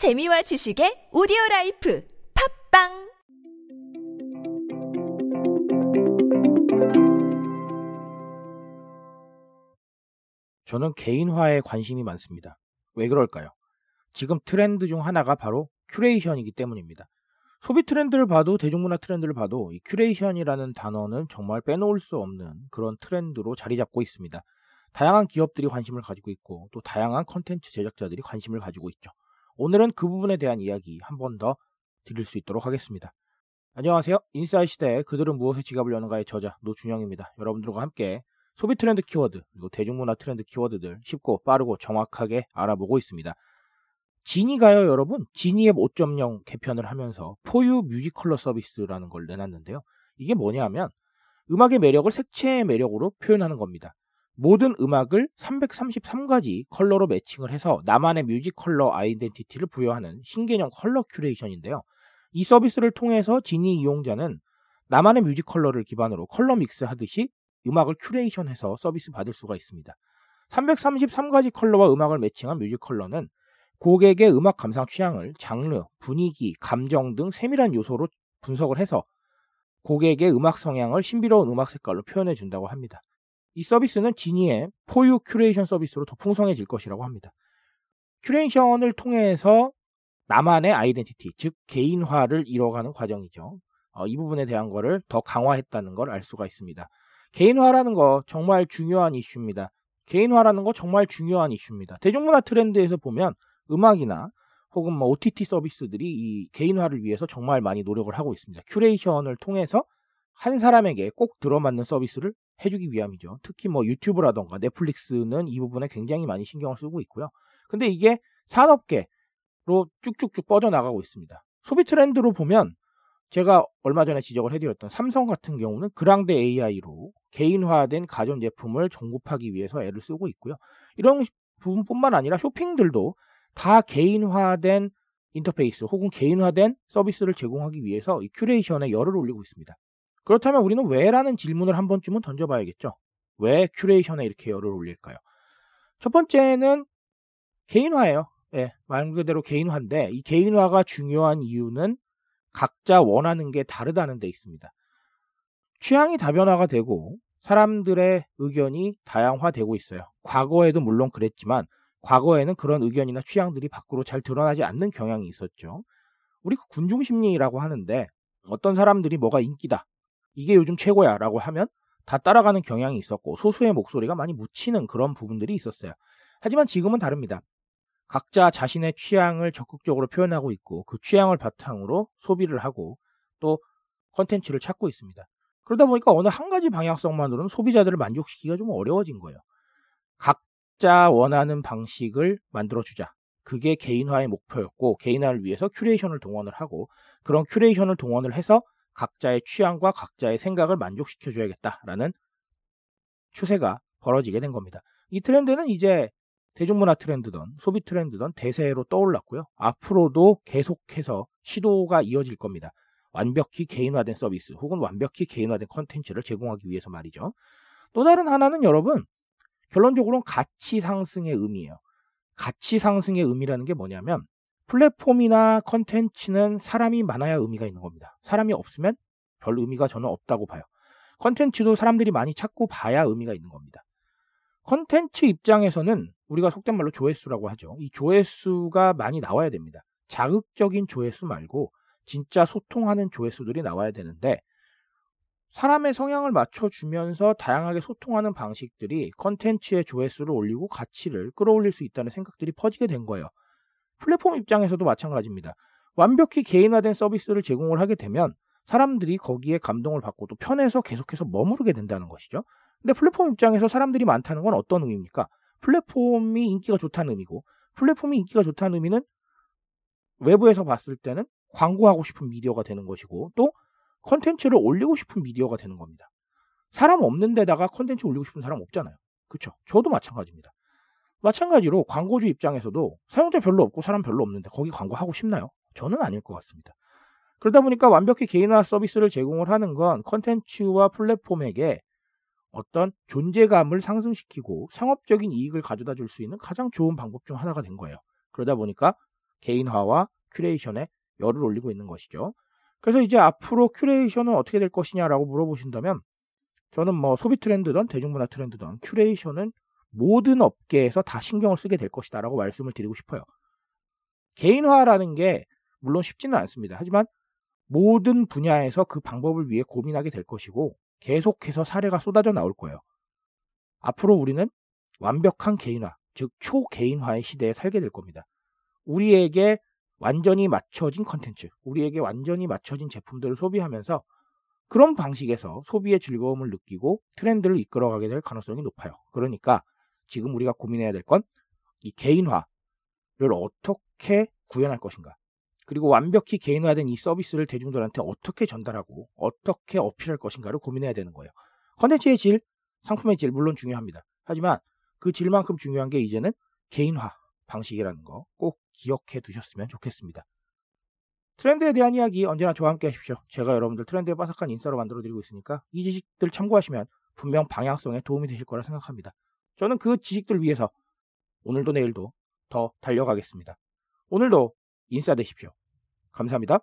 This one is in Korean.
재미와 지식의 오디오 life 팟빵 저는 개인화에 관심이 많습니다. 왜 그럴까요? 지금 트렌드 중 하나가 바로 curation이기 때문입니다. 소비 트렌드를 봐도 대중문화 트렌드를 봐도 이 curation이라는 단어는 정말 빼놓을 수 없는 그런 트렌드로 자리 잡고 있습니다. 다양한 기업들이 관심을 가지고 있고 또 다양한 컨텐츠 제작자들이 관심을 가지고 있죠. 오늘은 그 부분에 대한 이야기 한 번 더 드릴 수 있도록 하겠습니다. 안녕하세요. 인싸의 시대 그들은 무엇에 지갑을 여는가의 저자 노준영입니다. 여러분들과 함께 소비 트렌드 키워드 그리고 대중문화 트렌드 키워드들 쉽고 빠르고 정확하게 알아보고 있습니다. 지니가요 여러분 지니 앱 5.0 개편을 하면서 For You Music Color 서비스라는 걸 내놨는데요. 이게 뭐냐면 음악의 매력을 색채의 매력으로 표현하는 겁니다. 모든 음악을 333가지 컬러로 matching을 해서 나만의 music color identity를 부여하는 신개념 color curation인데요. 이 서비스를 통해서 지니 이용자는 나만의 music color를 기반으로 color mix 하듯이 음악을 curation해서 서비스 받을 수가 있습니다. 333가지 컬러와 음악을 matching한 music color는 고객의 음악 감상 취향을 장르, 분위기, 감정 등 세밀한 요소로 분석을 해서 고객의 음악 성향을 신비로운 음악 색깔로 표현해 준다고 합니다. 이 서비스는 지니의 For You curation 서비스로 더 풍성해질 것이라고 합니다. curation을 통해서 나만의 identity, 즉 개인화를 이뤄가는 과정이죠. 어, 이 부분에 대한 거를 더 강화했다는 걸 알 수가 있습니다. 개인화라는 거 정말 중요한 이슈입니다. 개인화라는 거 정말 중요한 이슈입니다. 대중문화 트렌드에서 보면 음악이나 혹은 뭐 OTT 서비스들이 이 개인화를 위해서 정말 많이 노력을 하고 있습니다. curation을 통해서 한 사람에게 꼭 들어맞는 서비스를 해주기 위함이죠. 특히 뭐 유튜브라던가 넷플릭스는 이 부분에 굉장히 많이 신경을 쓰고 있고요. 근데 이게 산업계로 쭉쭉쭉 뻗어나가고 있습니다. 소비 트렌드로 보면 제가 얼마 전에 지적을 해드렸던 삼성 같은 경우는 그랑데 AI로 개인화된 가전제품을 공급하기 위해서 애를 쓰고 있고요. 이런 부분뿐만 아니라 쇼핑들도 다 개인화된 인터페이스 혹은 개인화된 서비스를 제공하기 위해서 이 curation에 열을 올리고 있습니다. 그렇다면 우리는 왜라는 질문을 한 번쯤은 던져봐야겠죠. 왜 curation에 이렇게 열을 올릴까요? 첫 번째는 개인화예요. 예, 말 그대로 개인화인데 이 개인화가 중요한 이유는 각자 원하는 게 다르다는 데 있습니다. 취향이 다변화가 되고 사람들의 의견이 다양화되고 있어요. 과거에도 물론 그랬지만 과거에는 그런 의견이나 취향들이 밖으로 잘 드러나지 않는 경향이 있었죠. 우리 군중 심리라고 하는데 어떤 사람들이 뭐가 인기다. 이게 요즘 최고야 라고 하면 다 따라가는 경향이 있었고 소수의 목소리가 많이 묻히는 그런 부분들이 있었어요. 하지만 지금은 다릅니다. 각자 자신의 취향을 적극적으로 표현하고 있고 그 취향을 바탕으로 소비를 하고 또 컨텐츠를 찾고 있습니다. 그러다 보니까 어느 한 가지 방향성만으로는 소비자들을 만족시키기가 좀 어려워진 거예요. 각자 원하는 방식을 만들어주자. 그게 개인화의 목표였고 개인화를 위해서 curation을 동원을 하고 그런 curation을 동원을 해서 각자의 취향과 각자의 생각을 만족시켜줘야겠다라는 추세가 벌어지게 된 겁니다. 이 트렌드는 이제 대중문화 트렌드든 소비 트렌드든 대세로 떠올랐고요. 앞으로도 계속해서 시도가 이어질 겁니다. 완벽히 개인화된 서비스 혹은 완벽히 개인화된 컨텐츠를 제공하기 위해서 말이죠. 또 다른 하나는 여러분 결론적으로는 가치 상승의 의미예요. 가치 상승의 의미라는 게 뭐냐면 플랫폼이나 컨텐츠는 사람이 많아야 의미가 있는 겁니다. 사람이 없으면 별 의미가 저는 없다고 봐요. 컨텐츠도 사람들이 많이 찾고 봐야 의미가 있는 겁니다. 컨텐츠 입장에서는 우리가 속된 말로 조회수라고 하죠. 이 조회수가 많이 나와야 됩니다. 자극적인 조회수 말고 진짜 소통하는 조회수들이 나와야 되는데 사람의 성향을 맞춰주면서 다양하게 소통하는 방식들이 컨텐츠의 조회수를 올리고 가치를 끌어올릴 수 있다는 생각들이 퍼지게 된 거예요. 플랫폼 입장에서도 마찬가지입니다. 완벽히 개인화된 서비스를 제공을 하게 되면 사람들이 거기에 감동을 받고 또 편해서 계속해서 머무르게 된다는 것이죠. 근데 플랫폼 입장에서 사람들이 많다는 건 어떤 의미입니까? 플랫폼이 인기가 좋다는 의미고 플랫폼이 인기가 좋다는 의미는 외부에서 봤을 때는 광고하고 싶은 미디어가 되는 것이고 또 컨텐츠를 올리고 싶은 미디어가 되는 겁니다. 사람 없는 데다가 컨텐츠 올리고 싶은 사람 없잖아요. 그렇죠? 저도 마찬가지입니다. 마찬가지로 광고주 입장에서도 사용자 별로 없고 사람 별로 없는데 거기 광고하고 싶나요? 저는 아닐 것 같습니다. 그러다 보니까 완벽히 개인화 서비스를 제공을 하는 건 컨텐츠와 플랫폼에게 어떤 존재감을 상승시키고 상업적인 이익을 가져다 줄 수 있는 가장 좋은 방법 중 하나가 된 거예요. 그러다 보니까 개인화와 큐레이션에 열을 올리고 있는 것이죠. 그래서 이제 앞으로 큐레이션은 어떻게 될 것이냐라고 물어보신다면 저는 뭐 소비 트렌드든 대중문화 트렌드든 큐레이션은 모든 업계에서 다 신경을 쓰게 될 것이다라고 말씀을 드리고 싶어요. 개인화라는 게 물론 쉽지는 않습니다. 하지만 모든 분야에서 그 방법을 위해 고민하게 될 것이고 계속해서 사례가 쏟아져 나올 거예요. 앞으로 우리는 완벽한 개인화, 즉 초개인화의 시대에 살게 될 겁니다. 우리에게 완전히 맞춰진 컨텐츠, 우리에게 완전히 맞춰진 제품들을 소비하면서 그런 방식에서 소비의 즐거움을 느끼고 트렌드를 이끌어가게 될 가능성이 높아요. 그러니까 지금 우리가 고민해야 될 건 이 개인화를 어떻게 구현할 것인가. 그리고 완벽히 개인화된 이 서비스를 대중들한테 어떻게 전달하고 어떻게 어필할 것인가를 고민해야 되는 거예요. 컨텐츠의 질, 상품의 질 물론 중요합니다. 하지만 그 질만큼 중요한 게 이제는 개인화 방식이라는 거 꼭 기억해 두셨으면 좋겠습니다. 트렌드에 대한 이야기 언제나 저와 함께 하십시오. 제가 여러분들 트렌드에 빠삭한 인싸로 만들어 드리고 있으니까 이 지식들 참고하시면 분명 방향성에 도움이 되실 거라 생각합니다. 저는 그 지식들 위해서 오늘도 내일도 더 달려가겠습니다. 오늘도 인싸 되십시오. 감사합니다.